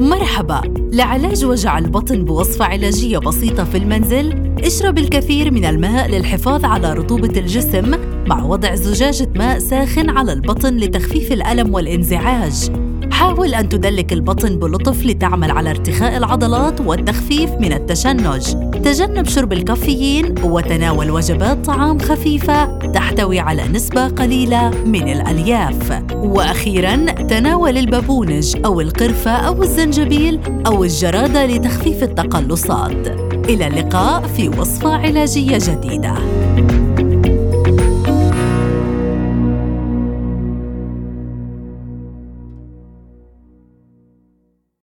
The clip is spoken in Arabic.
مرحبا. لعلاج وجع البطن بوصفة علاجية بسيطة في المنزل. اشرب الكثير من الماء للحفاظ على رطوبة الجسم مع وضع زجاجة ماء ساخن على البطن لتخفيف الألم والانزعاج. حاول أن تدلك البطن بلطف لتعمل على ارتخاء العضلات والتخفيف من التشنج. تجنب شرب الكافيين وتناول وجبات طعام خفيفة تحتوي على نسبة قليلة من الألياف. وأخيراً تناول البابونج أو القرفة أو الزنجبيل أو الجرادة لتخفيف التقلصات. إلى اللقاء في وصفة علاجية جديدة.